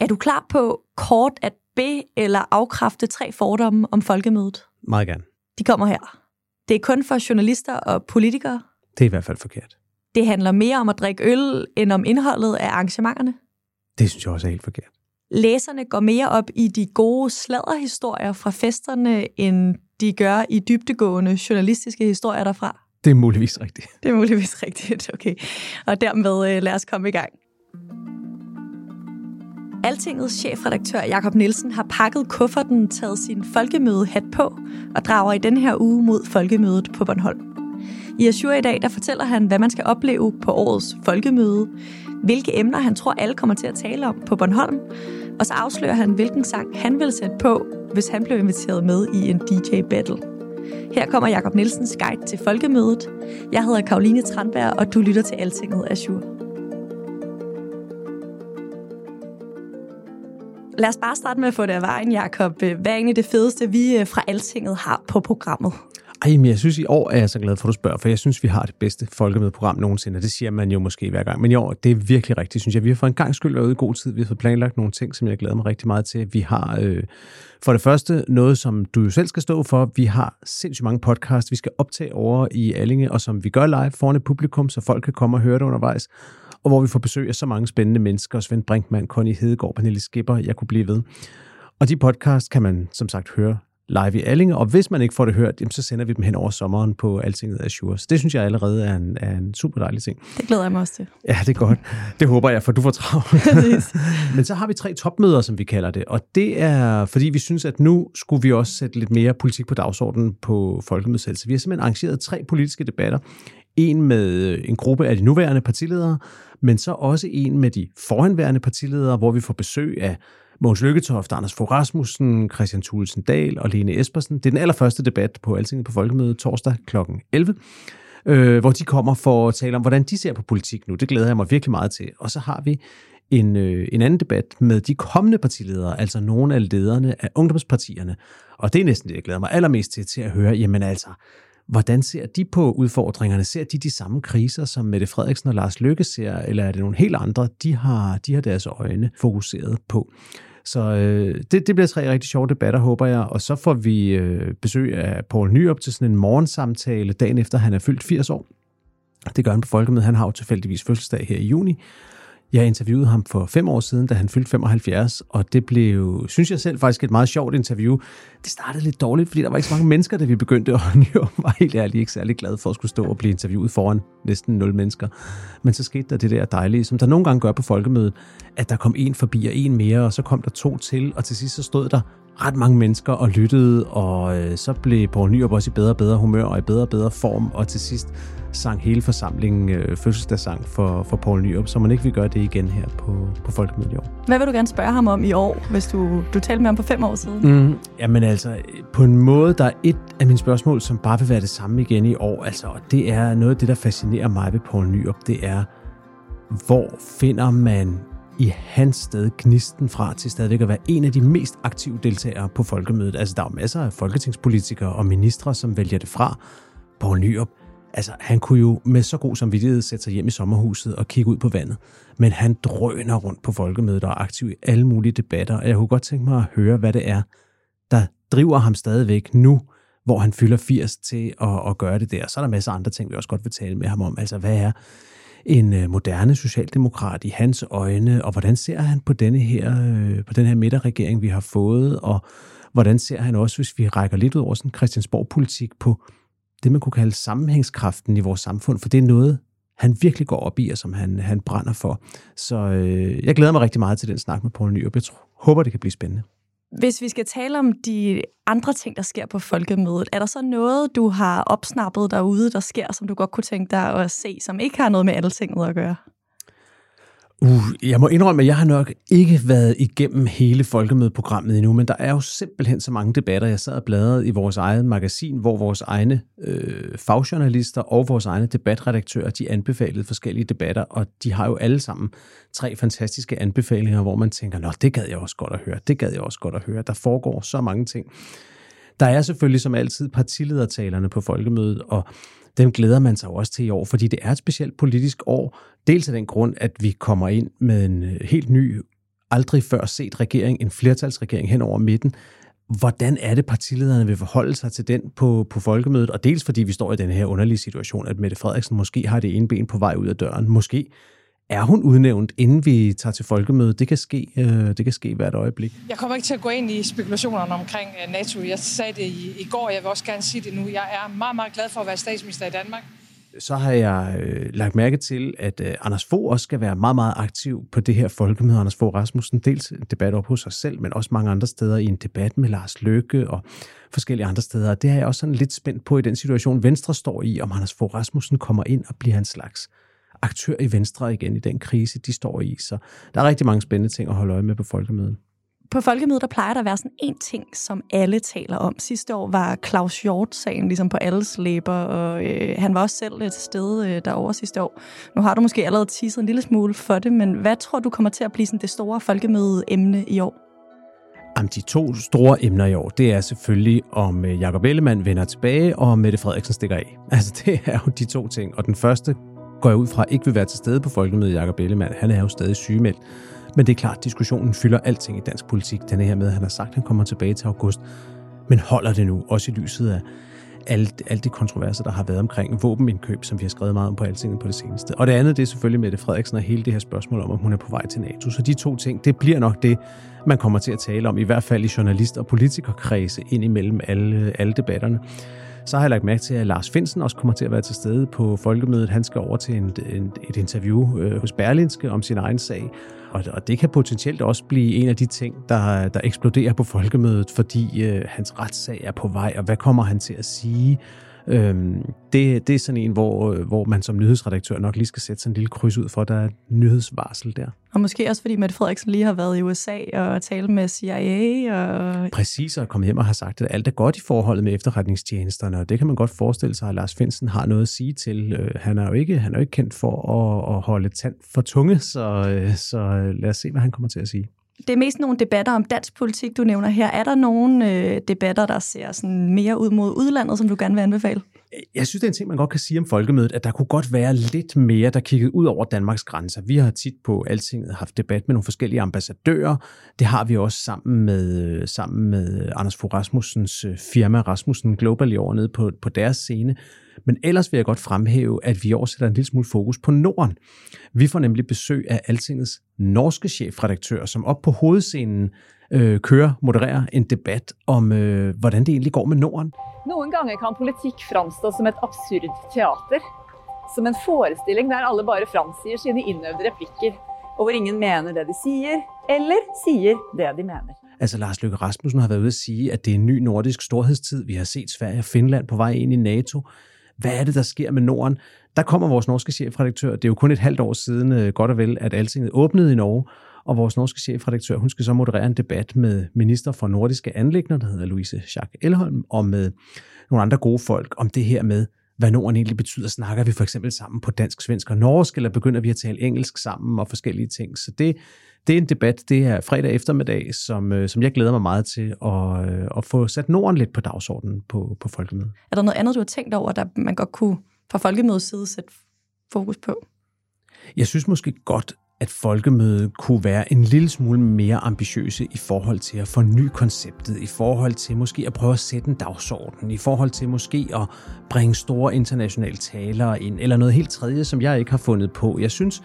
Er du klar på kort at be- eller afkræfte tre fordomme om folkemødet? Meget gerne. De kommer her. Det er kun for journalister og politikere. Det er i hvert fald forkert. Det handler mere om at drikke øl, end om indholdet af arrangementerne. Det synes jeg også er helt forkert. Læserne går mere op i de gode sladderhistorier fra festerne, end de gør i dybtegående journalistiske historier derfra. Det er muligvis rigtigt. Det er muligvis rigtigt, okay. Og dermed øh, lad os komme i gang. Altingets chefredaktør Jakob Nielsen har pakket kufferten, taget sin folkemødehat på og drager i den her uge mod folkemødet på Bornholm. I Azure i dag, der fortæller han, hvad man skal opleve på årets folkemøde, hvilke emner han tror alle kommer til at tale om på Bornholm, og så afslører han, hvilken sang han vil sætte på, hvis han blev inviteret med i en DJ-battle. Her kommer Jakob Nielsens guide til folkemødet. Jeg hedder Karoline Tranberg, og du lytter til Altinget Azure. Lad os bare starte med at få det af vejen, Jakob. Øh, hvad er egentlig det fedeste, vi øh, fra Altinget har på programmet? Ej, men jeg synes, i år er jeg så glad for, at du spørger, for jeg synes, vi har det bedste folkemødeprogram nogensinde, det siger man jo måske hver gang. Men i år, det er virkelig rigtigt, synes jeg. Vi har for en gang skyld været ude i god tid. Vi har fået planlagt nogle ting, som jeg glæder mig rigtig meget til. Vi har øh, for det første noget, som du jo selv skal stå for. Vi har sindssygt mange podcasts, vi skal optage over i Allinge, og som vi gør live foran et publikum, så folk kan komme og høre det undervejs og hvor vi får besøg af så mange spændende mennesker, Svend Brinkmann, Connie Hedegaard, Pernille Skipper, jeg kunne blive ved. Og de podcast kan man som sagt høre live i Allinge, og hvis man ikke får det hørt, jamen, så sender vi dem hen over sommeren på Altinget Azure. Så det synes jeg allerede er en, er en super dejlig ting. Det glæder jeg mig også til. Ja, det er godt. Det håber jeg, for du får travlt. Men så har vi tre topmøder, som vi kalder det, og det er, fordi vi synes, at nu skulle vi også sætte lidt mere politik på dagsordenen på folkemødet Så vi har simpelthen arrangeret tre politiske debatter. En med øh, en gruppe af de nuværende partiledere, men så også en med de forhenværende partiledere, hvor vi får besøg af Mogens Lykketoft, Anders Fogh Rasmussen, Christian Thulesen Dahl og Lene Espersen. Det er den allerførste debat på Altinget på Folkemødet torsdag kl. 11, øh, hvor de kommer for at tale om, hvordan de ser på politik nu. Det glæder jeg mig virkelig meget til. Og så har vi en, øh, en anden debat med de kommende partiledere, altså nogle af lederne af ungdomspartierne. Og det er næsten det, jeg glæder mig allermest til, til at høre. Jamen altså, Hvordan ser de på udfordringerne? Ser de de samme kriser, som Mette Frederiksen og Lars Løkke ser, eller er det nogle helt andre, de har, de har deres øjne fokuseret på? Så øh, det, det bliver tre rigtig sjove debatter, håber jeg. Og så får vi øh, besøg af Poul Nyrup til sådan en morgensamtale dagen efter, han er fyldt 80 år. Det gør han på Folkemødet. Han har jo tilfældigvis fødselsdag her i juni. Jeg interviewede ham for fem år siden, da han fyldte 75, og det blev, synes jeg selv, faktisk et meget sjovt interview. Det startede lidt dårligt, fordi der var ikke så mange mennesker, da vi begyndte, og jeg var helt ærligt ikke særlig glad for at skulle stå og blive interviewet foran næsten nul mennesker. Men så skete der det der dejlige, som der nogle gange gør på folkemødet, at der kom en forbi og en mere, og så kom der to til, og til sidst så stod der ret mange mennesker og lyttede, og øh, så blev Poul Nyrup også i bedre og bedre humør og i bedre og bedre form, og til sidst sang hele forsamlingen øh, fødselsdagssang for, for Poul Nyrup, så man ikke vil gøre det igen her på, på Folkemødet i år. Hvad vil du gerne spørge ham om i år, hvis du, du talte med ham for fem år siden? Mm, jamen altså, på en måde, der er et af mine spørgsmål, som bare vil være det samme igen i år, altså, og det er noget af det, der fascinerer mig ved Poul Nyrup, det er, hvor finder man i hans sted gnisten fra til stadigvæk at være en af de mest aktive deltagere på folkemødet. Altså, der er jo masser af folketingspolitikere og ministre, som vælger det fra. Poul Nyrup, altså, han kunne jo med så god samvittighed sætte sig hjem i sommerhuset og kigge ud på vandet. Men han drøner rundt på folkemødet og er aktiv i alle mulige debatter. Og jeg kunne godt tænke mig at høre, hvad det er, der driver ham stadigvæk nu, hvor han fylder 80 til at, at gøre det der. Så er der masser af andre ting, vi også godt vil tale med ham om. Altså, hvad er en øh, moderne socialdemokrat i hans øjne, og hvordan ser han på denne her, øh, på den her midterregering, vi har fået, og hvordan ser han også, hvis vi rækker lidt ud over sådan Christiansborg-politik på det, man kunne kalde sammenhængskraften i vores samfund, for det er noget, han virkelig går op i, og som han, han brænder for. Så øh, jeg glæder mig rigtig meget til den snak med Poul Nyrup. Jeg tror, håber, det kan blive spændende. Hvis vi skal tale om de andre ting, der sker på folkemødet, er der så noget, du har opsnappet derude, der sker, som du godt kunne tænke dig at se, som ikke har noget med alle tingene at gøre? Uh, jeg må indrømme, at jeg har nok ikke været igennem hele folkemødeprogrammet endnu, men der er jo simpelthen så mange debatter. Jeg sad og bladrede i vores eget magasin, hvor vores egne øh, fagjournalister og vores egne debatredaktører, de anbefalede forskellige debatter, og de har jo alle sammen tre fantastiske anbefalinger, hvor man tænker, nå, det gad jeg også godt at høre, det gad jeg også godt at høre. Der foregår så mange ting. Der er selvfølgelig som altid partiledertalerne på folkemødet, og dem glæder man sig også til i år, fordi det er et specielt politisk år. Dels af den grund, at vi kommer ind med en øh, helt ny, aldrig før set regering, en flertalsregering hen over midten. Hvordan er det, partilederne vil forholde sig til den på, på folkemødet? Og dels fordi vi står i den her underlige situation, at Mette Frederiksen måske har det ene ben på vej ud af døren. Måske er hun udnævnt, inden vi tager til folkemødet? Det kan ske, øh, det kan ske hvert øjeblik. Jeg kommer ikke til at gå ind i spekulationerne omkring øh, NATO. Jeg sagde det i, i går, og jeg vil også gerne sige det nu. Jeg er meget, meget glad for at være statsminister i Danmark. Så har jeg øh, lagt mærke til, at øh, Anders Fogh også skal være meget, meget aktiv på det her folkemøde. Anders Fogh Rasmussen, dels en debat op hos sig selv, men også mange andre steder i en debat med Lars Løkke og forskellige andre steder. Det er jeg også sådan lidt spændt på i den situation, Venstre står i, om Anders Fogh Rasmussen kommer ind og bliver en slags aktør i Venstre igen i den krise, de står i. Så der er rigtig mange spændende ting at holde øje med på folkemødet. På folkemødet, der plejer der at være sådan en ting, som alle taler om. Sidste år var Claus Hjort-sagen ligesom på alles læber, og øh, han var også selv et sted øh, derovre sidste år. Nu har du måske allerede teaset en lille smule for det, men hvad tror du kommer til at blive sådan det store folkemøde-emne i år? Jamen, de to store emner i år, det er selvfølgelig, om øh, Jakob Ellemann vender tilbage, og Mette Frederiksen stikker af. Altså, det er jo de to ting. Og den første går jeg ud fra, ikke vil være til stede på folkemødet Jakob Ellemann. Han er jo stadig sygemeldt. Men det er klart, at diskussionen fylder alting i dansk politik. Den her med, at han har sagt, at han kommer tilbage til august. Men holder det nu, også i lyset af alt, alt de kontroverser, der har været omkring våbenindkøb, som vi har skrevet meget om på altinget på det seneste. Og det andet, det er selvfølgelig Mette Frederiksen og hele det her spørgsmål om, om hun er på vej til NATO. Så de to ting, det bliver nok det, man kommer til at tale om, i hvert fald i journalist- og politikerkredse ind imellem alle, alle debatterne. Så har jeg lagt mærke til, at Lars Finsen også kommer til at være til stede på folkemødet. Han skal over til en, en, et interview øh, hos Berlinske om sin egen sag. Og, og det kan potentielt også blive en af de ting, der, der eksploderer på folkemødet, fordi øh, hans retssag er på vej, og hvad kommer han til at sige? Øhm, det, det er sådan en, hvor, hvor man som nyhedsredaktør nok lige skal sætte sådan en lille kryds ud for, at der er et nyhedsvarsel der. Og måske også fordi Mette Frederiksen lige har været i USA og talt med CIA. Og... Præcis, og kommet hjem og har sagt, at alt er godt i forholdet med efterretningstjenesterne, og det kan man godt forestille sig, at Lars Finsen har noget at sige til. Øh, han er jo ikke, han er jo ikke kendt for at, at holde tand for tunge, så, øh, så lad os se, hvad han kommer til at sige det er mest nogle debatter om dansk politik, du nævner her. Er der nogle øh, debatter, der ser sådan mere ud mod udlandet, som du gerne vil anbefale? Jeg synes, det er en ting, man godt kan sige om folkemødet, at der kunne godt være lidt mere, der kiggede ud over Danmarks grænser. Vi har tit på Altinget haft debat med nogle forskellige ambassadører. Det har vi også sammen med, øh, sammen med Anders Fogh Rasmussens øh, firma Rasmussen Global i år nede på, på deres scene. Men ellers vil jeg godt fremhæve, at vi også sætter en lille smule fokus på Norden. Vi får nemlig besøg af Altingets norske chefredaktør, som op på hovedscenen øh, kører, modererer en debat om, øh, hvordan det egentlig går med Norden. Nogle gange kan politik fremstå som et absurd teater. Som en forestilling der alle bare fremsiger sine indøvde replikker, og hvor ingen mener det de siger, eller siger det de mener. Altså Lars Løkke Rasmussen har været ude at sige, at det er en ny nordisk storhedstid. Vi har set Sverige og Finland på vej ind i NATO. Hvad er det, der sker med Norden? Der kommer vores norske chefredaktør. Det er jo kun et halvt år siden, øh, godt og vel, at Altinget åbnede i Norge, og vores norske chefredaktør, hun skal så moderere en debat med minister for nordiske anlægner, der hedder Louise Schack Elholm, og med nogle andre gode folk om det her med, hvad Norden egentlig betyder. Snakker vi for eksempel sammen på dansk, svensk og norsk, eller begynder vi at tale engelsk sammen og forskellige ting? Så det, det er en debat, det er fredag eftermiddag, som, øh, som jeg glæder mig meget til at, øh, at få sat Norden lidt på dagsordenen på, på folkemødet. Er der noget andet, du har tænkt over, der man godt kunne fra folkemødets side sætte fokus på? Jeg synes måske godt, at folkemødet kunne være en lille smule mere ambitiøse i forhold til at forny konceptet, i forhold til måske at prøve at sætte en dagsorden, i forhold til måske at bringe store internationale talere ind, eller noget helt tredje, som jeg ikke har fundet på. Jeg synes,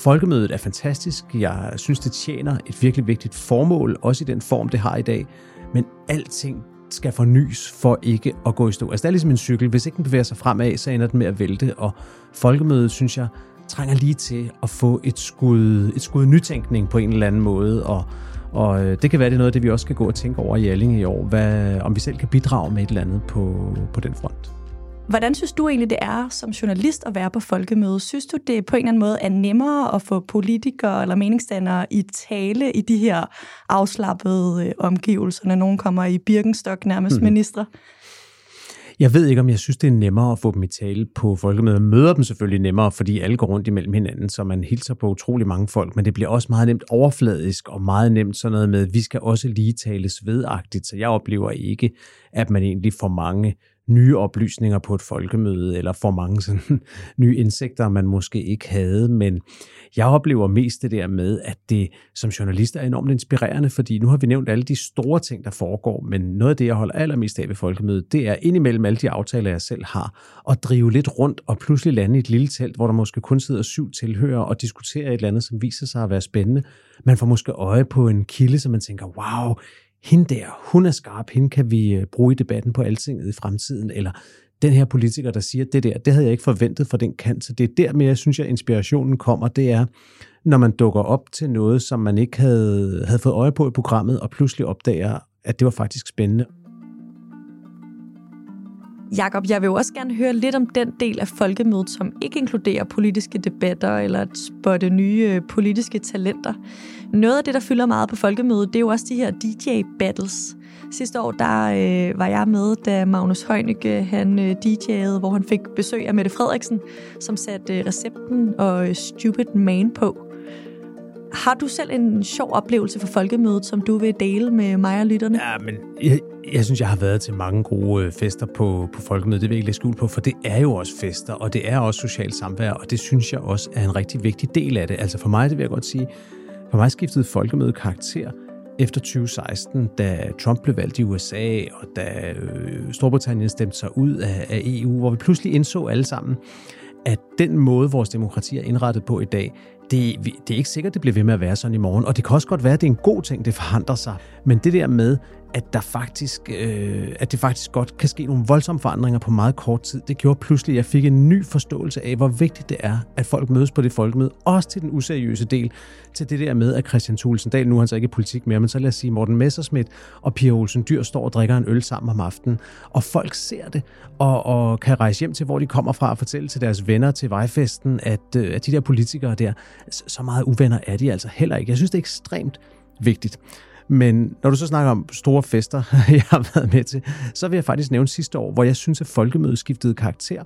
Folkemødet er fantastisk. Jeg synes, det tjener et virkelig vigtigt formål, også i den form, det har i dag. Men alting skal fornyes for ikke at gå i stå. Altså, det er ligesom en cykel. Hvis ikke den bevæger sig fremad, så ender den med at vælte. Og folkemødet, synes jeg, trænger lige til at få et skud, et skud nytænkning på en eller anden måde. Og, Og øh, det kan være, det er noget af det, vi også skal gå og tænke over i Alling i år, hvad, om vi selv kan bidrage med et eller andet på, på den front. Hvordan synes du egentlig, det er som journalist at være på folkemøde? Synes du, det på en eller anden måde er nemmere at få politikere eller meningsdannere i tale i de her afslappede øh, omgivelser, når nogen kommer i Birkenstock nærmest mm-hmm. ministre? Jeg ved ikke, om jeg synes, det er nemmere at få dem i tale på folkemøder. Møder dem selvfølgelig nemmere, fordi alle går rundt imellem hinanden, så man hilser på utrolig mange folk, men det bliver også meget nemt overfladisk og meget nemt sådan noget med, at vi skal også lige tales vedagtigt, så jeg oplever ikke, at man egentlig får mange nye oplysninger på et folkemøde, eller for mange sådan, nye indsigter, man måske ikke havde. Men jeg oplever mest det der med, at det som journalist er enormt inspirerende, fordi nu har vi nævnt alle de store ting, der foregår, men noget af det, jeg holder allermest af ved folkemødet, det er indimellem alle de aftaler, jeg selv har, at drive lidt rundt og pludselig lande i et lille telt, hvor der måske kun sidder syv tilhører og diskuterer et eller andet, som viser sig at være spændende. Man får måske øje på en kilde, som man tænker, wow, hende der, hun er skarp, hende kan vi øh, bruge i debatten på altinget i fremtiden, eller den her politiker, der siger det der, det havde jeg ikke forventet fra den kant, så det er der med, jeg synes, at inspirationen kommer, det er, når man dukker op til noget, som man ikke havde, havde fået øje på i programmet, og pludselig opdager, at det var faktisk spændende. Jakob, jeg vil jo også gerne høre lidt om den del af folkemødet, som ikke inkluderer politiske debatter eller at spotte nye øh, politiske talenter. Noget af det, der fylder meget på folkemødet, det er jo også de her DJ-battles. Sidste år, der øh, var jeg med, da Magnus Heunicke, han øh, DJ'ede, hvor han fik besøg af Mette Frederiksen, som satte øh, recepten og øh, Stupid Man på. Har du selv en sjov oplevelse for folkemødet, som du vil dele med mig og lytterne? Ja, men jeg, jeg synes, jeg har været til mange gode øh, fester på, på folkemødet. Det vil jeg ikke lægge skjul på, for det er jo også fester, og det er også socialt samvær, og det synes jeg også er en rigtig vigtig del af det. Altså for mig, det vil jeg godt sige, for mig skiftede folkemødet karakter efter 2016, da Trump blev valgt i USA, og da øh, Storbritannien stemte sig ud af, af EU, hvor vi pludselig indså alle sammen, at den måde, vores demokrati er indrettet på i dag, det, det er ikke sikkert, det bliver ved med at være sådan i morgen. Og det kan også godt være, at det er en god ting, det forandrer sig. Men det der med, at, der faktisk, øh, at det faktisk godt kan ske nogle voldsomme forandringer på meget kort tid. Det gjorde pludselig, at jeg fik en ny forståelse af, hvor vigtigt det er, at folk mødes på det folkemøde. Også til den useriøse del, til det der med, at Christian Thulesen Dahl, nu er han så ikke i politik mere, men så lad os sige Morten Messersmith og Pia Olsen Dyr står og drikker en øl sammen om aftenen. Og folk ser det, og, og kan rejse hjem til, hvor de kommer fra og fortælle til deres venner til vejfesten, at, øh, at de der politikere der, så meget uvenner er de altså heller ikke. Jeg synes, det er ekstremt vigtigt. Men når du så snakker om store fester, jeg har været med til, så vil jeg faktisk nævne sidste år, hvor jeg synes, at folkemødet skiftede karakter.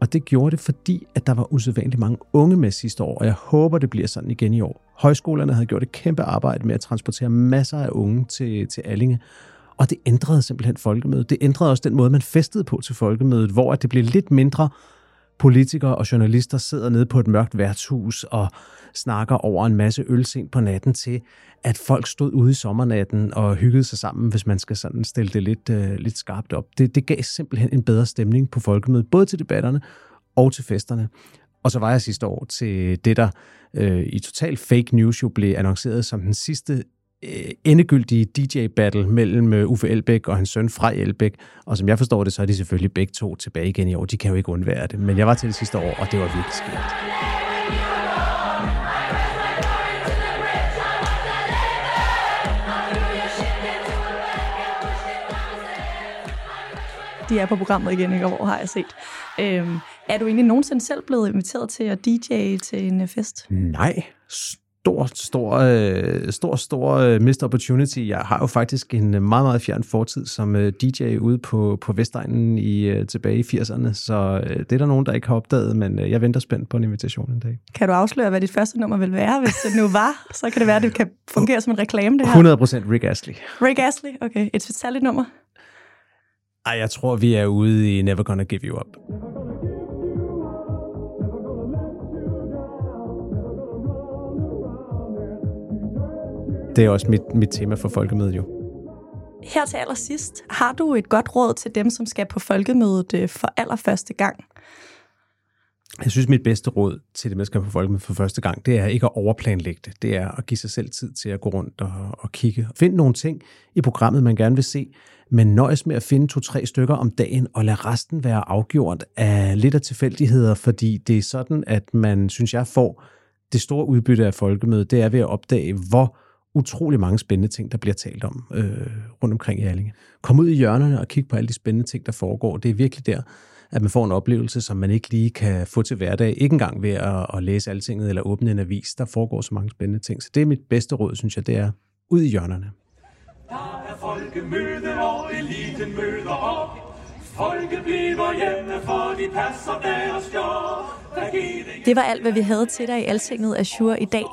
Og det gjorde det, fordi at der var usædvanligt mange unge med sidste år, og jeg håber, det bliver sådan igen i år. Højskolerne havde gjort et kæmpe arbejde med at transportere masser af unge til, til Allinge, og det ændrede simpelthen folkemødet. Det ændrede også den måde, man festede på til folkemødet, hvor at det blev lidt mindre politikere og journalister sidder nede på et mørkt værtshus og snakker over en masse øl sent på natten til, at folk stod ude i sommernatten og hyggede sig sammen, hvis man skal sådan stille det lidt, øh, lidt skarpt op. Det, det gav simpelthen en bedre stemning på folkemødet, både til debatterne og til festerne. Og så var jeg sidste år til det, der øh, i total fake news jo blev annonceret som den sidste endegyldige DJ-battle mellem øh, Uffe Elbæk og hans søn Frej Elbæk. Og som jeg forstår det, så er de selvfølgelig begge to tilbage igen i år. De kan jo ikke undvære det. Men jeg var til det sidste år, og det var virkelig skært. de er på programmet igen i går, har jeg set. Øhm, er du egentlig nogensinde selv blevet inviteret til at DJ til en fest? Nej, stor, stor, øh, stor, stor uh, missed opportunity. Jeg har jo faktisk en meget, meget fjern fortid som øh, DJ ude på, på Vestegnen i, uh, tilbage i 80'erne, så det er der nogen, der ikke har opdaget, men jeg venter spændt på en invitation en dag. Kan du afsløre, hvad dit første nummer vil være, hvis det nu var? Så kan det være, at det kan fungere som en reklame, det her. 100% Rick Astley. Rick Astley, okay. Et særligt nummer? Ej, jeg tror, vi er ude i Never Gonna Give You Up. Det er også mit, mit tema for folkemødet jo. Her til allersidst, har du et godt råd til dem, som skal på folkemødet øh, for allerførste gang? Jeg synes, mit bedste råd til dem, der skal på folkemødet for første gang, det er ikke at overplanlægge det. Det er at give sig selv tid til at gå rundt og, og kigge. Find nogle ting i programmet, man gerne vil se, men nøjes med at finde to-tre stykker om dagen, og lad resten være afgjort af lidt af tilfældigheder, fordi det er sådan, at man, synes jeg, får det store udbytte af folkemødet, det er ved at opdage, hvor utrolig mange spændende ting, der bliver talt om øh, rundt omkring i Allinge. Kom ud i hjørnerne og kig på alle de spændende ting, der foregår. Det er virkelig der, at man får en oplevelse, som man ikke lige kan få til hverdag. Ikke engang ved at, at læse altinget eller åbne en avis. Der foregår så mange spændende ting. Så det er mit bedste råd, synes jeg, det er ud i hjørnerne. Der er folkemøde, og eliten møder op. Folket bliver hjemme, for de passer deres job. Det var alt, hvad vi havde til dig i Altinget Azure i dag.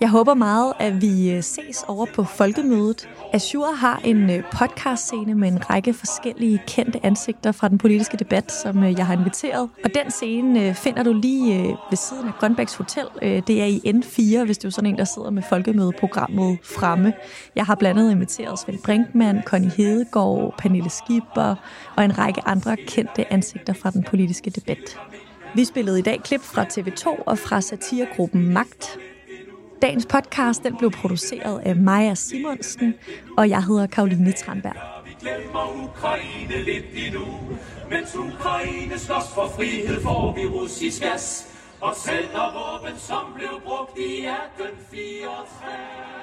Jeg håber meget, at vi øh, ses over på Folkemødet. Azure har en øh, podcastscene med en række forskellige kendte ansigter fra den politiske debat, som øh, jeg har inviteret. Og den scene øh, finder du lige ved siden af Grønbæks Hotel. Det er i N4, hvis du er sådan en, der sidder med Folkemødeprogrammet fremme. Jeg har blandt andet inviteret Svend Brinkmann, Connie Hedegaard, Pernille Skipper og en række andre kendte ansigter fra den politiske debat. Vi spillede i dag klip fra TV2 og fra satiregruppen Magt. Dagens podcast den blev produceret af Maja Simonsen, og jeg hedder Karoline Tranberg. Vi glemmer Ukraine lidt endnu, mens Ukraine slås for frihed, får vi russisk gas. Og sælger våben, som blev brugt i 1864.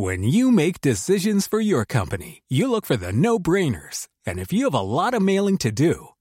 When you make decisions for your company, you look for the no-brainers. And if you have a lot of mailing to do,